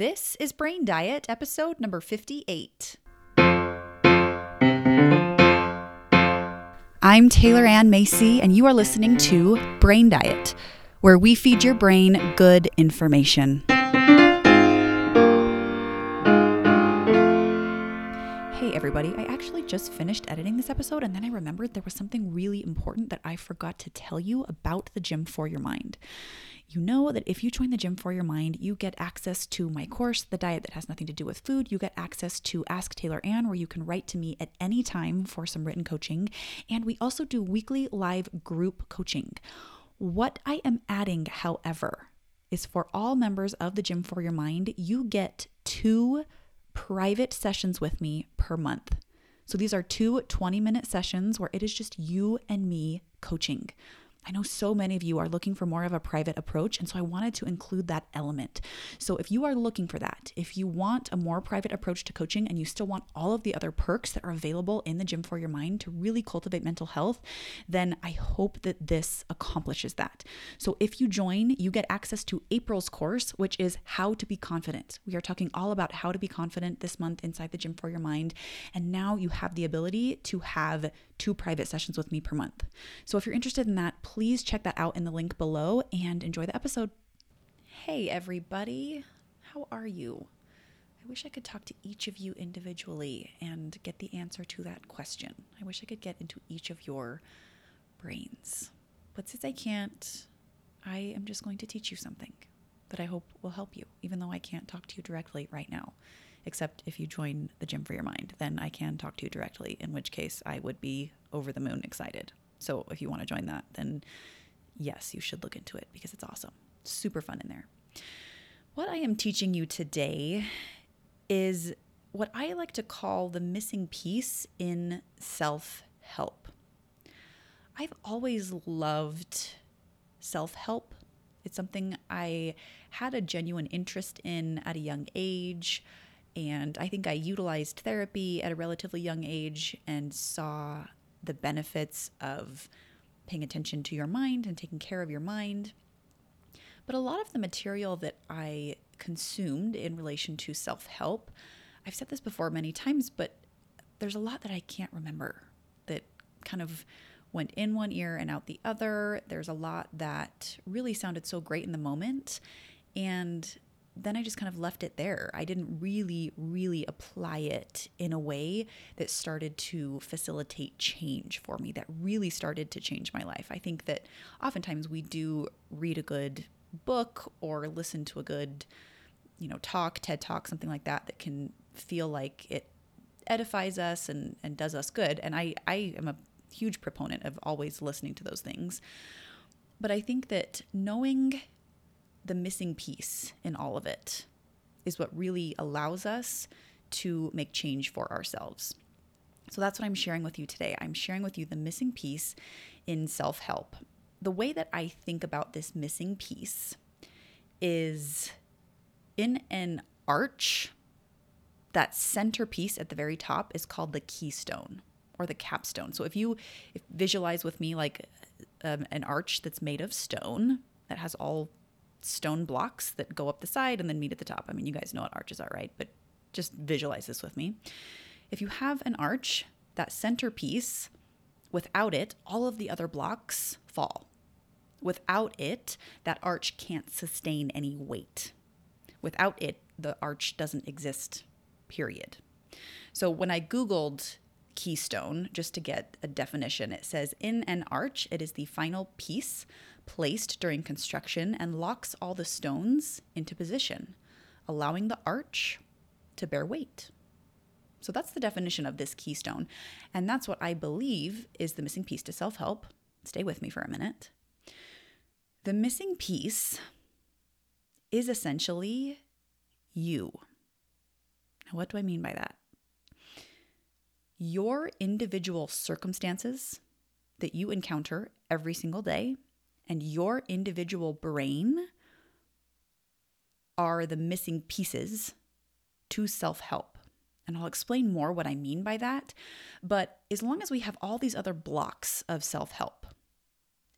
This is Brain Diet, episode number 58. I'm Taylor Ann Macy, and you are listening to Brain Diet, where we feed your brain good information. Everybody, I actually just finished editing this episode, and then I remembered there was something really important that I forgot to tell you about the gym for your mind you know that if you join the gym for your mind, you get access to my course, The Diet That Has Nothing to Do with Food. You get access to Ask Taylor Ann, where you can write to me at any time for some written coaching. And we also do weekly live group coaching. What I am adding, however, is for all members of the Gym for Your Mind, you get two private sessions with me per month. So these are two 20 minute sessions where it is just you and me coaching. I know so many of you are looking for more of a private approach, and so I wanted to include that element. So, if you are looking for that, if you want a more private approach to coaching and you still want all of the other perks that are available in the gym for your mind to really cultivate mental health, then I hope that this accomplishes that. So, if you join, you get access to April's course, which is How to Be Confident. We are talking all about how to be confident this month inside the gym for your mind. And now you have the ability to have two private sessions with me per month. So, if you're interested in that, please check that out in the link below and enjoy the episode. Hey, everybody. How are you? I wish I could talk to each of you individually and get the answer to that question. I wish I could get into each of your brains. But since I can't, I am just going to teach you something that I hope will help you, even though I can't talk to you directly right now. Except if you join the gym for your mind, then I can talk to you directly, in which case I would be over the moon excited. So if you want to join that, then yes, you should look into it because it's awesome. Super fun in there. What I am teaching you today is what I like to call the missing piece in self help. I've always loved self help. It's something I had a genuine interest in at a young age. And I think I utilized therapy at a relatively young age and saw the benefits of paying attention to your mind and taking care of your mind. But a lot of the material that I consumed in relation to self help, I've said this before many times, but there's a lot that I can't remember that kind of went in one ear and out the other. There's a lot that really sounded so great in the moment. And then I just kind of left it there. I didn't really, really apply it in a way that started to facilitate change for me, that really started to change my life. I think that oftentimes we do read a good book or listen to a good, you know, talk, TED talk, something like that, that can feel like it edifies us and, and does us good. And I, I am a huge proponent of always listening to those things. But I think that knowing the missing piece in all of it is what really allows us to make change for ourselves. So that's what I'm sharing with you today. I'm sharing with you the missing piece in self help. The way that I think about this missing piece is in an arch, that centerpiece at the very top is called the keystone or the capstone. So if you visualize with me like um, an arch that's made of stone that has all stone blocks that go up the side and then meet at the top. I mean, you guys know what arches are, right? But just visualize this with me. If you have an arch, that centerpiece, without it, all of the other blocks fall. Without it, that arch can't sustain any weight. Without it, the arch doesn't exist, period. So when I Googled keystone, just to get a definition, it says in an arch, it is the final piece placed during construction and locks all the stones into position, allowing the arch to bear weight. So that's the definition of this keystone. And that's what I believe is the missing piece to self help. Stay with me for a minute. The missing piece is essentially you. Now, what do I mean by that? Your individual circumstances that you encounter every single day and your individual brain are the missing pieces to self help. And I'll explain more what I mean by that. But as long as we have all these other blocks of self help,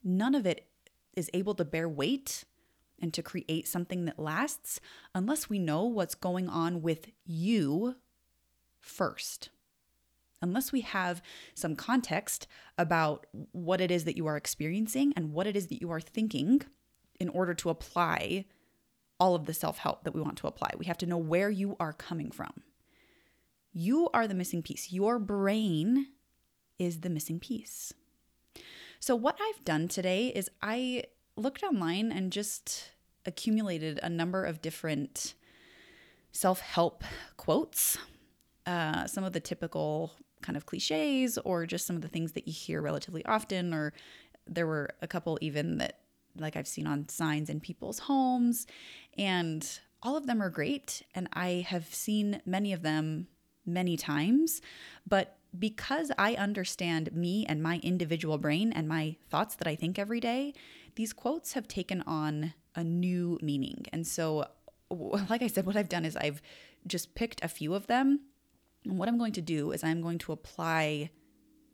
none of it is able to bear weight and to create something that lasts unless we know what's going on with you first. Unless we have some context about what it is that you are experiencing and what it is that you are thinking in order to apply all of the self help that we want to apply. We have to know where you are coming from. You are the missing piece. Your brain is the missing piece. So, what I've done today is I looked online and just accumulated a number of different self help quotes, uh, some of the typical kind of cliches, or just some of the things that you hear relatively often. Or there were a couple even that, like, I've seen on signs in people's homes. And all of them are great. And I have seen many of them many times. But because I understand me and my individual brain and my thoughts that I think every day, these quotes have taken on a new meaning. And so, like I said, what I've done is I've just picked a few of them. And what I'm going to do is I'm going to apply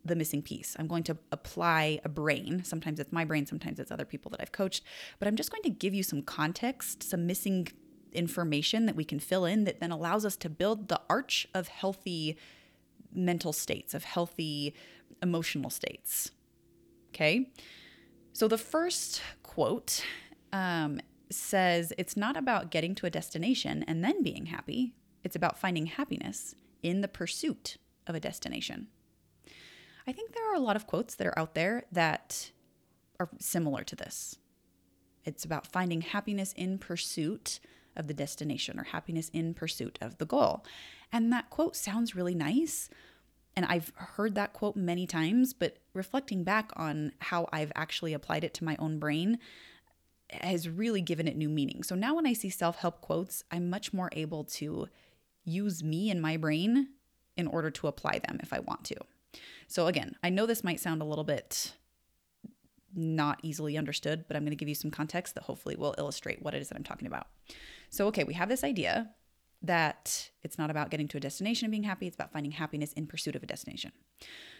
the missing piece. I'm going to apply a brain. Sometimes it's my brain, sometimes it's other people that I've coached, but I'm just going to give you some context, some missing information that we can fill in that then allows us to build the arch of healthy mental states, of healthy emotional states. Okay. So the first quote um, says it's not about getting to a destination and then being happy, it's about finding happiness in the pursuit of a destination. I think there are a lot of quotes that are out there that are similar to this. It's about finding happiness in pursuit of the destination or happiness in pursuit of the goal. And that quote sounds really nice. And I've heard that quote many times, but reflecting back on how I've actually applied it to my own brain has really given it new meaning. So now when I see self help quotes, I'm much more able to use me and my brain in order to apply them if I want to. So again, I know this might sound a little bit not easily understood, but I'm going to give you some context that hopefully will illustrate what it is that I'm talking about. So, okay, we have this idea that it's not about getting to a destination and being happy, it's about finding happiness in pursuit of a destination.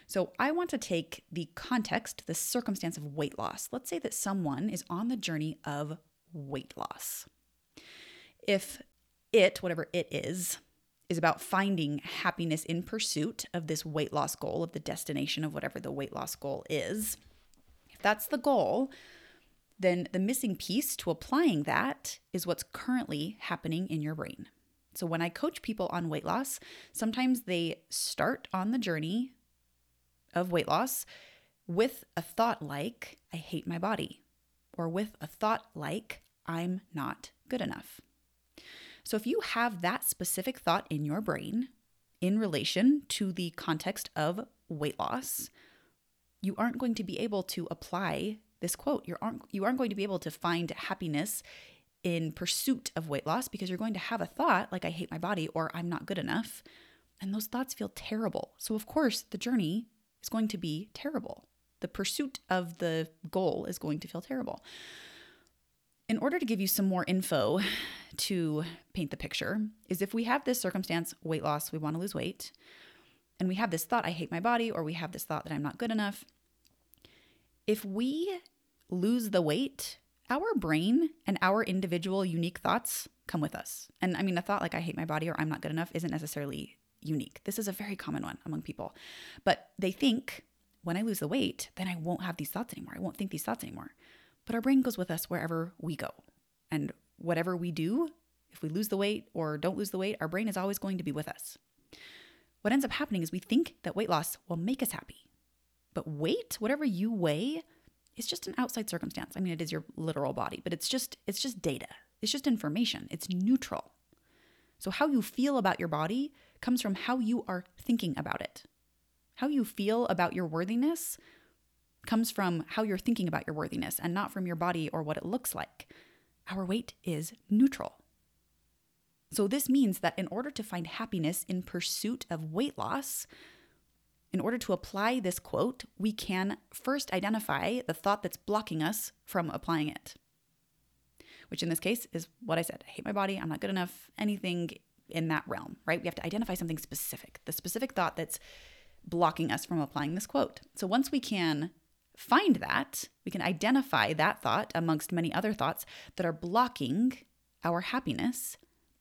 So, I want to take the context, the circumstance of weight loss. Let's say that someone is on the journey of weight loss. If it, whatever it is, is about finding happiness in pursuit of this weight loss goal, of the destination of whatever the weight loss goal is, if that's the goal, then the missing piece to applying that is what's currently happening in your brain. So when I coach people on weight loss, sometimes they start on the journey of weight loss with a thought like, I hate my body, or with a thought like, I'm not good enough. So if you have that specific thought in your brain in relation to the context of weight loss, you aren't going to be able to apply this quote. You aren't you aren't going to be able to find happiness in pursuit of weight loss because you're going to have a thought like I hate my body or I'm not good enough. And those thoughts feel terrible. So of course, the journey is going to be terrible. The pursuit of the goal is going to feel terrible. In order to give you some more info to paint the picture, is if we have this circumstance, weight loss, we want to lose weight, and we have this thought, I hate my body, or we have this thought that I'm not good enough, if we lose the weight, our brain and our individual unique thoughts come with us. And I mean, a thought like I hate my body or I'm not good enough isn't necessarily unique. This is a very common one among people. But they think when I lose the weight, then I won't have these thoughts anymore. I won't think these thoughts anymore. But our brain goes with us wherever we go. And whatever we do, if we lose the weight or don't lose the weight, our brain is always going to be with us. What ends up happening is we think that weight loss will make us happy. But weight, whatever you weigh, is just an outside circumstance. I mean, it is your literal body, but it's just it's just data. It's just information. It's neutral. So how you feel about your body comes from how you are thinking about it. How you feel about your worthiness comes from how you're thinking about your worthiness and not from your body or what it looks like. Our weight is neutral. So, this means that in order to find happiness in pursuit of weight loss, in order to apply this quote, we can first identify the thought that's blocking us from applying it, which in this case is what I said I hate my body, I'm not good enough, anything in that realm, right? We have to identify something specific, the specific thought that's blocking us from applying this quote. So once we can find that, we can identify that thought amongst many other thoughts that are blocking our happiness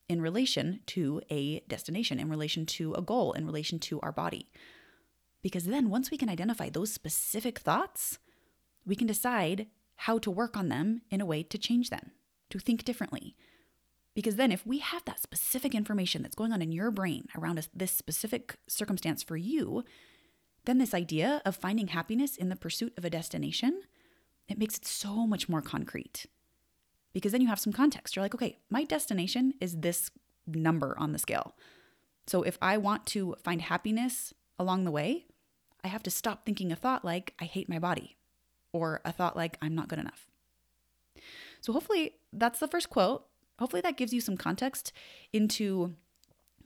in relation to a destination, in relation to a goal, in relation to our body. Because then, once we can identify those specific thoughts, we can decide how to work on them in a way to change them, to think differently. Because then, if we have that specific information that's going on in your brain around a, this specific circumstance for you, then this idea of finding happiness in the pursuit of a destination, it makes it so much more concrete because then you have some context. You're like, okay, my destination is this number on the scale. So if I want to find happiness along the way, I have to stop thinking a thought like, I hate my body, or a thought like, I'm not good enough. So hopefully that's the first quote. Hopefully that gives you some context into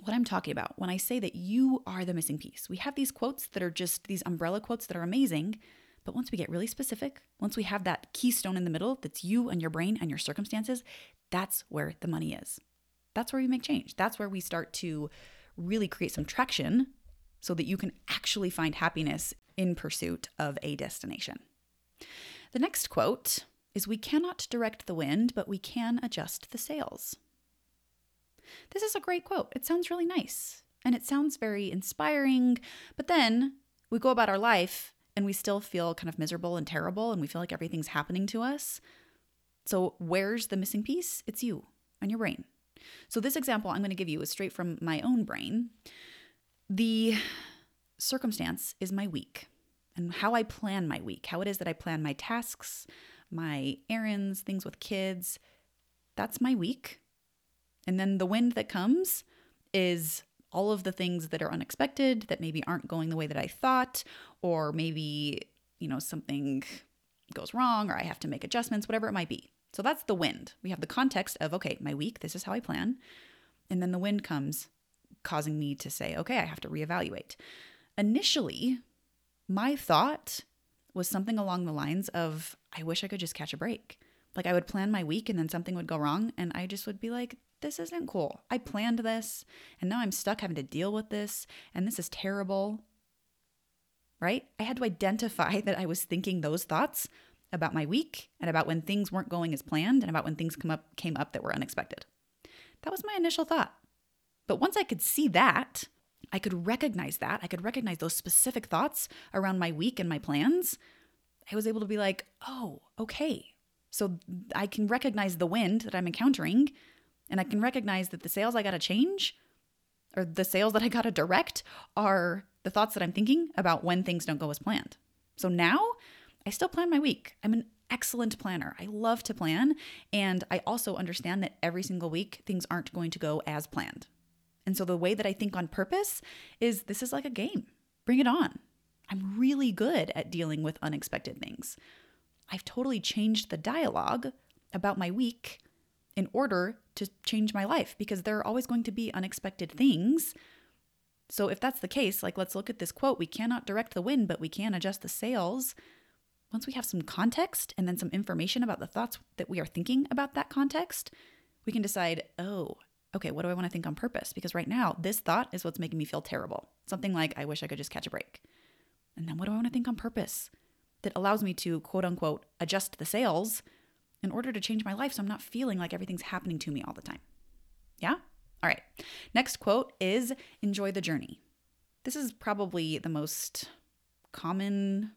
what I'm talking about when I say that you are the missing piece. We have these quotes that are just these umbrella quotes that are amazing, but once we get really specific, once we have that keystone in the middle that's you and your brain and your circumstances, that's where the money is. That's where we make change. That's where we start to really create some traction so that you can actually find happiness in pursuit of a destination. The next quote is We cannot direct the wind, but we can adjust the sails. This is a great quote. It sounds really nice and it sounds very inspiring, but then we go about our life and we still feel kind of miserable and terrible and we feel like everything's happening to us. So, where's the missing piece? It's you and your brain. So, this example I'm going to give you is straight from my own brain. The circumstance is my week and how I plan my week, how it is that I plan my tasks, my errands, things with kids. That's my week. And then the wind that comes is all of the things that are unexpected that maybe aren't going the way that I thought, or maybe, you know, something goes wrong or I have to make adjustments, whatever it might be. So that's the wind. We have the context of, okay, my week, this is how I plan. And then the wind comes, causing me to say, okay, I have to reevaluate. Initially, my thought was something along the lines of, I wish I could just catch a break. Like I would plan my week and then something would go wrong, and I just would be like, this isn't cool. I planned this and now I'm stuck having to deal with this and this is terrible. Right? I had to identify that I was thinking those thoughts about my week and about when things weren't going as planned and about when things come up came up that were unexpected. That was my initial thought. But once I could see that, I could recognize that. I could recognize those specific thoughts around my week and my plans. I was able to be like, "Oh, okay. So I can recognize the wind that I'm encountering and I can recognize that the sails I got to change or the sails that I got to direct are the thoughts that I'm thinking about when things don't go as planned. So now I still plan my week. I'm an excellent planner. I love to plan. And I also understand that every single week things aren't going to go as planned. And so the way that I think on purpose is this is like a game. Bring it on. I'm really good at dealing with unexpected things. I've totally changed the dialogue about my week in order to change my life because there are always going to be unexpected things. So, if that's the case, like let's look at this quote we cannot direct the wind, but we can adjust the sails. Once we have some context and then some information about the thoughts that we are thinking about that context, we can decide, oh, okay, what do I want to think on purpose? Because right now, this thought is what's making me feel terrible. Something like, I wish I could just catch a break. And then what do I want to think on purpose that allows me to quote unquote adjust the sails in order to change my life so I'm not feeling like everything's happening to me all the time. Yeah? All right. Next quote is enjoy the journey. This is probably the most common,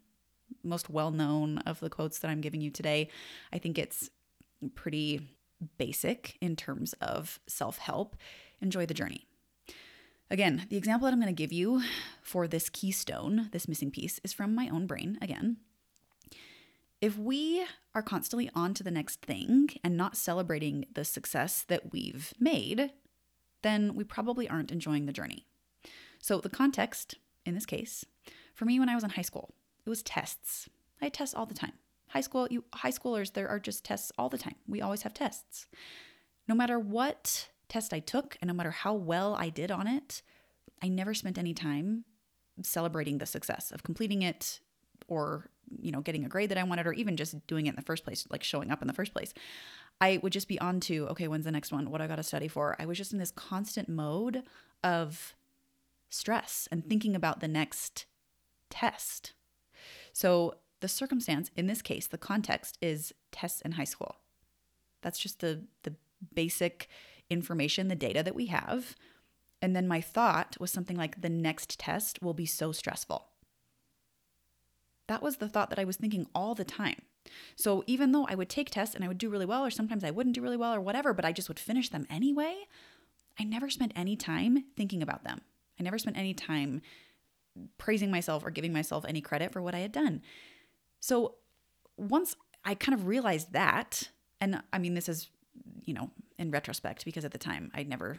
most well known of the quotes that I'm giving you today. I think it's pretty basic in terms of self help. Enjoy the journey. Again, the example that I'm going to give you for this keystone, this missing piece, is from my own brain again. If we are constantly on to the next thing and not celebrating the success that we've made, then we probably aren't enjoying the journey. So, the context in this case, for me when I was in high school, it was tests. I had tests all the time. High school, you high schoolers, there are just tests all the time. We always have tests. No matter what test I took and no matter how well I did on it, I never spent any time celebrating the success of completing it or you know, getting a grade that I wanted, or even just doing it in the first place, like showing up in the first place. I would just be on to, okay, when's the next one? What I got to study for? I was just in this constant mode of stress and thinking about the next test. So, the circumstance in this case, the context is tests in high school. That's just the the basic information, the data that we have. And then my thought was something like the next test will be so stressful. That was the thought that I was thinking all the time. So even though I would take tests and I would do really well, or sometimes I wouldn't do really well, or whatever, but I just would finish them anyway, I never spent any time thinking about them. I never spent any time praising myself or giving myself any credit for what I had done. So once I kind of realized that, and I mean, this is, you know, in retrospect, because at the time I never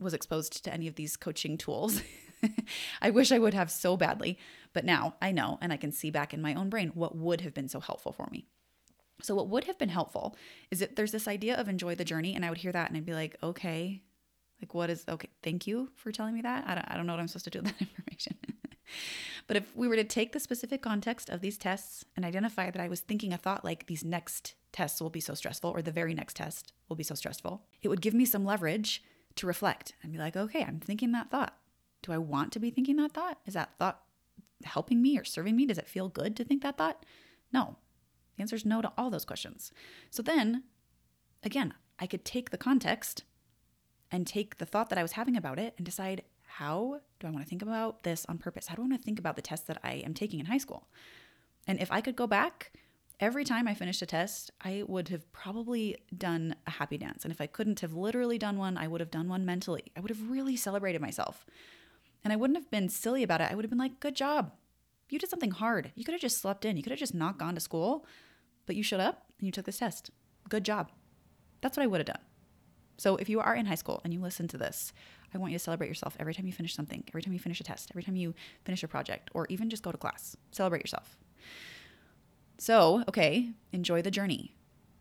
was exposed to any of these coaching tools. I wish I would have so badly, but now I know and I can see back in my own brain what would have been so helpful for me. So, what would have been helpful is that there's this idea of enjoy the journey, and I would hear that and I'd be like, okay, like what is okay? Thank you for telling me that. I don't, I don't know what I'm supposed to do with that information. but if we were to take the specific context of these tests and identify that I was thinking a thought like these next tests will be so stressful, or the very next test will be so stressful, it would give me some leverage to reflect and be like, okay, I'm thinking that thought. Do I want to be thinking that thought? Is that thought helping me or serving me? Does it feel good to think that thought? No. The answer is no to all those questions. So then, again, I could take the context and take the thought that I was having about it and decide how do I want to think about this on purpose? How do I want to think about the test that I am taking in high school? And if I could go back, every time I finished a test, I would have probably done a happy dance. And if I couldn't have literally done one, I would have done one mentally. I would have really celebrated myself. And I wouldn't have been silly about it. I would have been like, good job. You did something hard. You could have just slept in. You could have just not gone to school, but you showed up and you took this test. Good job. That's what I would have done. So if you are in high school and you listen to this, I want you to celebrate yourself every time you finish something, every time you finish a test, every time you finish a project, or even just go to class. Celebrate yourself. So, okay, enjoy the journey.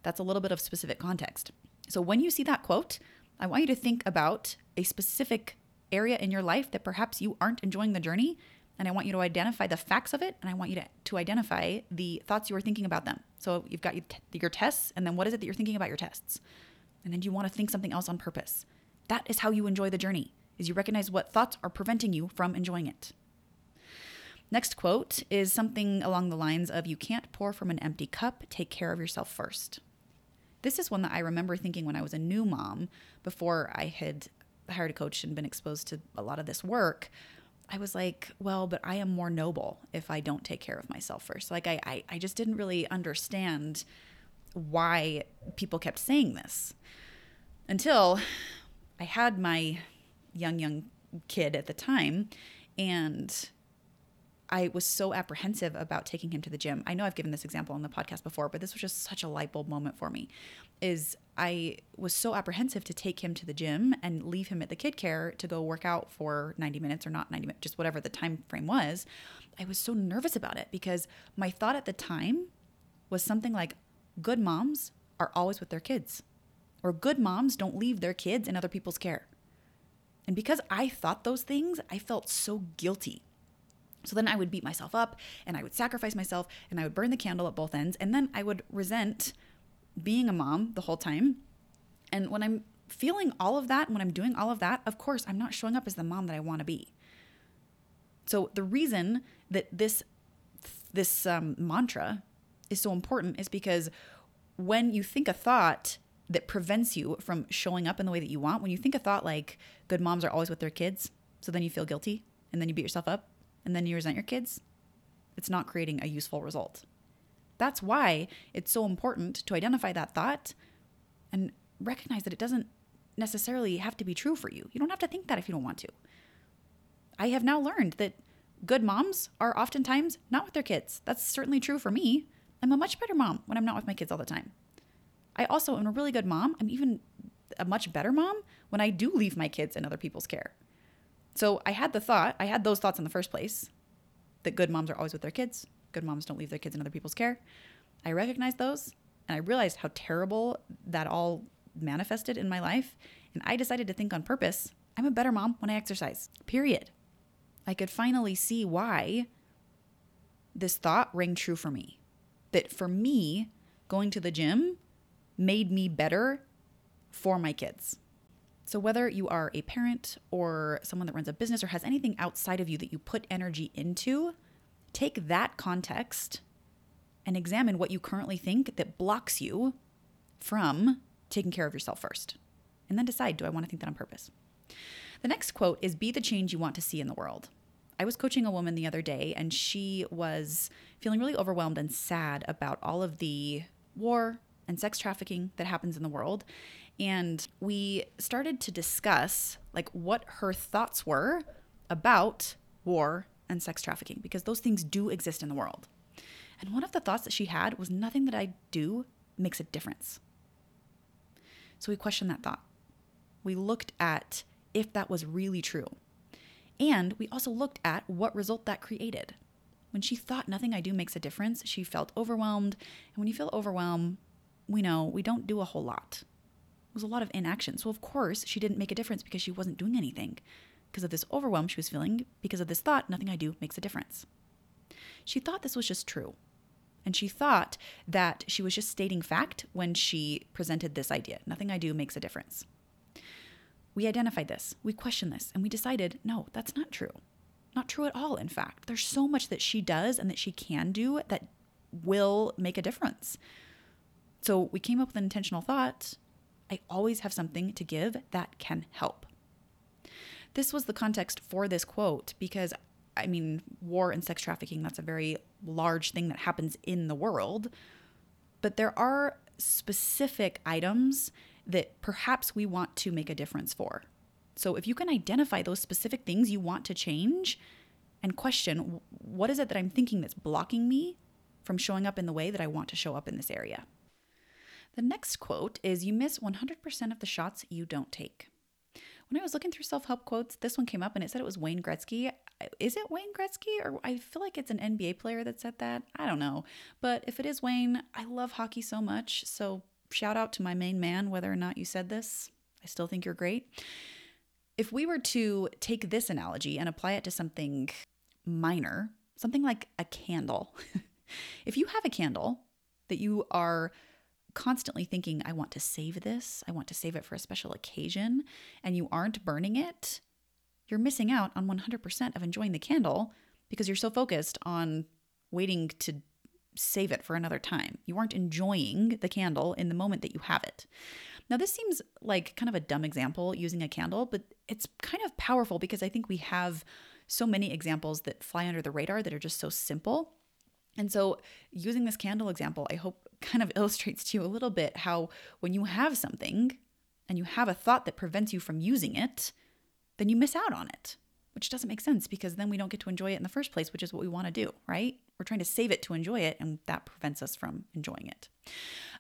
That's a little bit of specific context. So when you see that quote, I want you to think about a specific area in your life that perhaps you aren't enjoying the journey. And I want you to identify the facts of it. And I want you to, to identify the thoughts you are thinking about them. So you've got your tests. And then what is it that you're thinking about your tests? And then you want to think something else on purpose? That is how you enjoy the journey, is you recognize what thoughts are preventing you from enjoying it. Next quote is something along the lines of You can't pour from an empty cup, take care of yourself first. This is one that I remember thinking when I was a new mom, before I had hired a coach and been exposed to a lot of this work. I was like, well, but I am more noble if I don't take care of myself first. Like, I, I, I just didn't really understand why people kept saying this until I had my young, young kid at the time. And I was so apprehensive about taking him to the gym. I know I've given this example on the podcast before, but this was just such a light bulb moment for me. Is I was so apprehensive to take him to the gym and leave him at the kid care to go work out for 90 minutes or not 90 minutes, just whatever the time frame was. I was so nervous about it because my thought at the time was something like good moms are always with their kids, or good moms don't leave their kids in other people's care. And because I thought those things, I felt so guilty so then I would beat myself up and I would sacrifice myself and I would burn the candle at both ends. And then I would resent being a mom the whole time. And when I'm feeling all of that, when I'm doing all of that, of course, I'm not showing up as the mom that I want to be. So the reason that this this um, mantra is so important is because when you think a thought that prevents you from showing up in the way that you want, when you think a thought like good moms are always with their kids, so then you feel guilty and then you beat yourself up, and then you resent your kids, it's not creating a useful result. That's why it's so important to identify that thought and recognize that it doesn't necessarily have to be true for you. You don't have to think that if you don't want to. I have now learned that good moms are oftentimes not with their kids. That's certainly true for me. I'm a much better mom when I'm not with my kids all the time. I also am a really good mom. I'm even a much better mom when I do leave my kids in other people's care. So I had the thought, I had those thoughts in the first place that good moms are always with their kids, good moms don't leave their kids in other people's care. I recognized those and I realized how terrible that all manifested in my life. And I decided to think on purpose I'm a better mom when I exercise, period. I could finally see why this thought rang true for me. That for me, going to the gym made me better for my kids. So, whether you are a parent or someone that runs a business or has anything outside of you that you put energy into, take that context and examine what you currently think that blocks you from taking care of yourself first. And then decide do I want to think that on purpose? The next quote is Be the change you want to see in the world. I was coaching a woman the other day, and she was feeling really overwhelmed and sad about all of the war and sex trafficking that happens in the world. And we started to discuss like what her thoughts were about war and sex trafficking because those things do exist in the world. And one of the thoughts that she had was nothing that I do makes a difference. So we questioned that thought. We looked at if that was really true. And we also looked at what result that created. When she thought nothing I do makes a difference, she felt overwhelmed. And when you feel overwhelmed, we know we don't do a whole lot. It was a lot of inaction. So, of course, she didn't make a difference because she wasn't doing anything. Because of this overwhelm she was feeling, because of this thought, nothing I do makes a difference. She thought this was just true. And she thought that she was just stating fact when she presented this idea. Nothing I do makes a difference. We identified this, we questioned this, and we decided no, that's not true. Not true at all, in fact. There's so much that she does and that she can do that will make a difference. So we came up with an intentional thought I always have something to give that can help. This was the context for this quote because I mean, war and sex trafficking, that's a very large thing that happens in the world. But there are specific items that perhaps we want to make a difference for. So if you can identify those specific things you want to change and question what is it that I'm thinking that's blocking me from showing up in the way that I want to show up in this area. The next quote is You miss 100% of the shots you don't take. When I was looking through self help quotes, this one came up and it said it was Wayne Gretzky. Is it Wayne Gretzky? Or I feel like it's an NBA player that said that. I don't know. But if it is Wayne, I love hockey so much. So shout out to my main man, whether or not you said this. I still think you're great. If we were to take this analogy and apply it to something minor, something like a candle, if you have a candle that you are constantly thinking, I want to save this, I want to save it for a special occasion, and you aren't burning it, you're missing out on 100% of enjoying the candle because you're so focused on waiting to save it for another time. You aren't enjoying the candle in the moment that you have it. Now, this seems like kind of a dumb example using a candle, but it's kind of powerful because I think we have so many examples that fly under the radar that are just so simple. And so, using this candle example, I hope kind of illustrates to you a little bit how when you have something and you have a thought that prevents you from using it, then you miss out on it, which doesn't make sense because then we don't get to enjoy it in the first place, which is what we want to do, right? We're trying to save it to enjoy it, and that prevents us from enjoying it.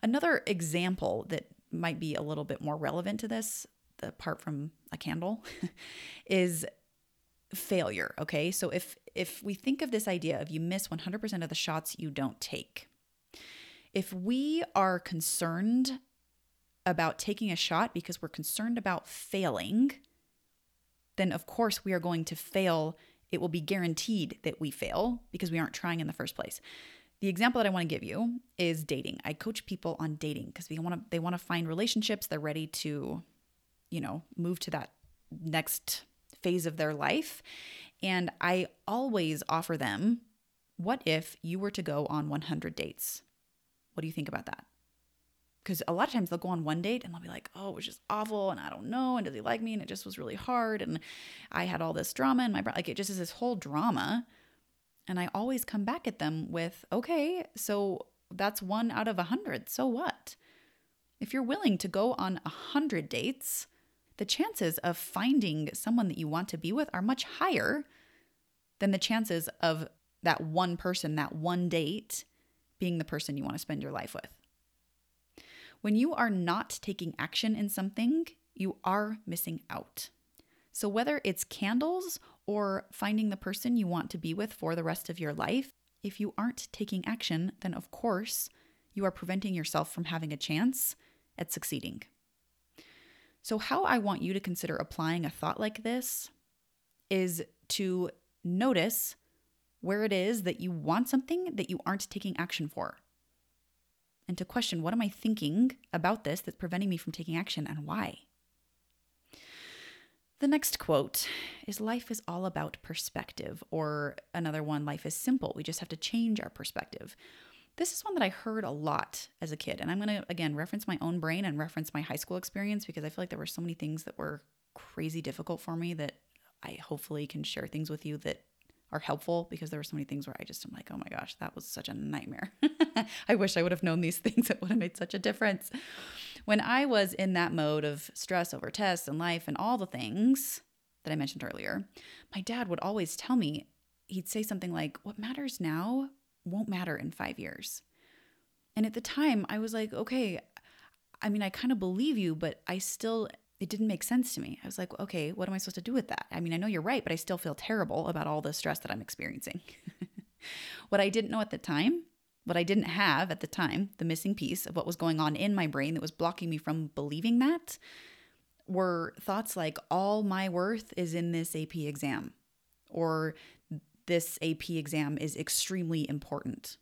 Another example that might be a little bit more relevant to this, apart from a candle, is failure okay so if if we think of this idea of you miss 100% of the shots you don't take if we are concerned about taking a shot because we're concerned about failing, then of course we are going to fail. It will be guaranteed that we fail because we aren't trying in the first place. The example that I want to give you is dating. I coach people on dating because they want to they want to find relationships. They're ready to, you know, move to that next phase of their life. And I always offer them, what if you were to go on 100 dates? What do you think about that? Because a lot of times they'll go on one date and they'll be like, oh, it was just awful and I don't know. And does he like me? And it just was really hard. And I had all this drama in my brain. Like it just is this whole drama. And I always come back at them with, okay, so that's one out of a hundred. So what? If you're willing to go on a hundred dates, the chances of finding someone that you want to be with are much higher than the chances of that one person, that one date being the person you want to spend your life with. When you are not taking action in something, you are missing out. So, whether it's candles or finding the person you want to be with for the rest of your life, if you aren't taking action, then of course you are preventing yourself from having a chance at succeeding. So, how I want you to consider applying a thought like this is to notice where it is that you want something that you aren't taking action for. And to question what am I thinking about this that's preventing me from taking action and why? The next quote is Life is all about perspective, or another one, life is simple. We just have to change our perspective. This is one that I heard a lot as a kid. And I'm going to, again, reference my own brain and reference my high school experience because I feel like there were so many things that were crazy difficult for me that I hopefully can share things with you that are helpful because there were so many things where I just am like, oh my gosh, that was such a nightmare. I wish I would have known these things. It would have made such a difference. When I was in that mode of stress over tests and life and all the things that I mentioned earlier, my dad would always tell me, he'd say something like, what matters now won't matter in five years. And at the time, I was like, okay, I mean, I kind of believe you, but I still it didn't make sense to me. I was like, okay, what am I supposed to do with that? I mean, I know you're right, but I still feel terrible about all the stress that I'm experiencing. what I didn't know at the time, what I didn't have at the time, the missing piece of what was going on in my brain that was blocking me from believing that, were thoughts like, all my worth is in this AP exam, or this AP exam is extremely important.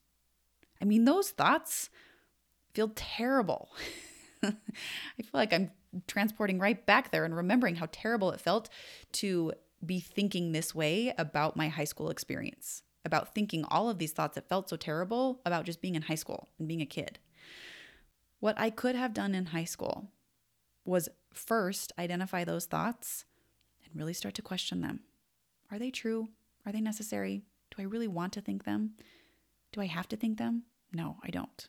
I mean, those thoughts feel terrible. I feel like I'm transporting right back there and remembering how terrible it felt to be thinking this way about my high school experience, about thinking all of these thoughts that felt so terrible about just being in high school and being a kid. What I could have done in high school was first identify those thoughts and really start to question them. Are they true? Are they necessary? Do I really want to think them? Do I have to think them? No, I don't.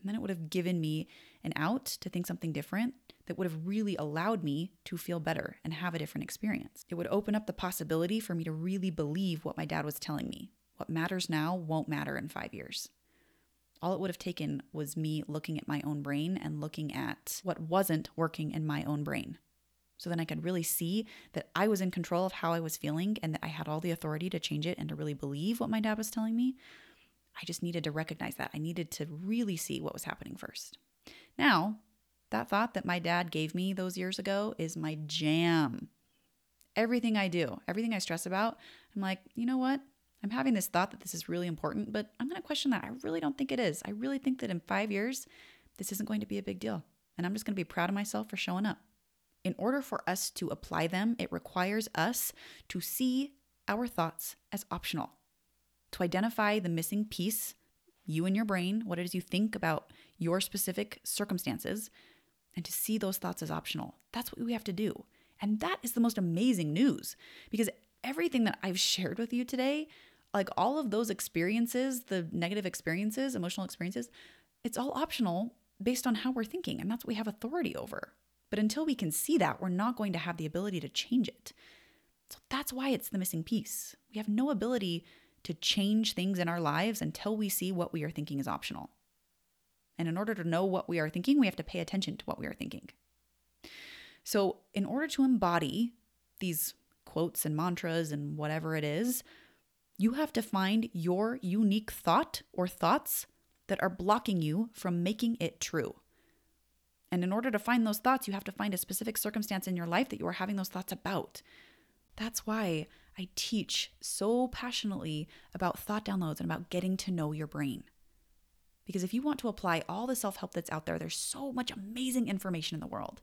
And then it would have given me an out to think something different that would have really allowed me to feel better and have a different experience. It would open up the possibility for me to really believe what my dad was telling me. What matters now won't matter in five years. All it would have taken was me looking at my own brain and looking at what wasn't working in my own brain. So then I could really see that I was in control of how I was feeling and that I had all the authority to change it and to really believe what my dad was telling me. I just needed to recognize that. I needed to really see what was happening first. Now, that thought that my dad gave me those years ago is my jam. Everything I do, everything I stress about, I'm like, you know what? I'm having this thought that this is really important, but I'm going to question that. I really don't think it is. I really think that in five years, this isn't going to be a big deal. And I'm just going to be proud of myself for showing up. In order for us to apply them, it requires us to see our thoughts as optional to identify the missing piece, you and your brain, what it is you think about your specific circumstances, and to see those thoughts as optional. That's what we have to do. And that is the most amazing news because everything that I've shared with you today, like all of those experiences, the negative experiences, emotional experiences, it's all optional based on how we're thinking. And that's what we have authority over. But until we can see that, we're not going to have the ability to change it. So that's why it's the missing piece. We have no ability to change things in our lives until we see what we are thinking is optional. And in order to know what we are thinking, we have to pay attention to what we are thinking. So, in order to embody these quotes and mantras and whatever it is, you have to find your unique thought or thoughts that are blocking you from making it true. And in order to find those thoughts, you have to find a specific circumstance in your life that you are having those thoughts about. That's why I teach so passionately about thought downloads and about getting to know your brain. Because if you want to apply all the self help that's out there, there's so much amazing information in the world.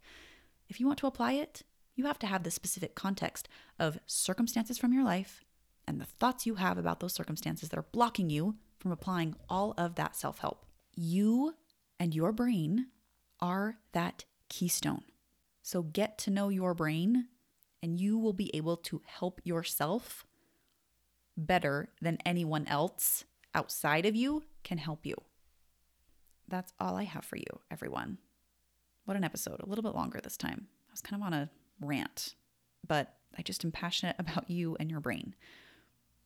If you want to apply it, you have to have the specific context of circumstances from your life and the thoughts you have about those circumstances that are blocking you from applying all of that self help. You and your brain are that keystone. So get to know your brain and you will be able to help yourself better than anyone else outside of you can help you. That's all I have for you, everyone. What an episode. A little bit longer this time. I was kind of on a rant, but I just am passionate about you and your brain.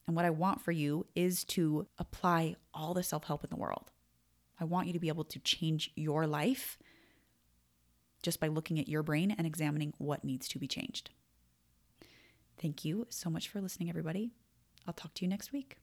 And what I want for you is to apply all the self help in the world. I want you to be able to change your life just by looking at your brain and examining what needs to be changed. Thank you so much for listening, everybody. I'll talk to you next week.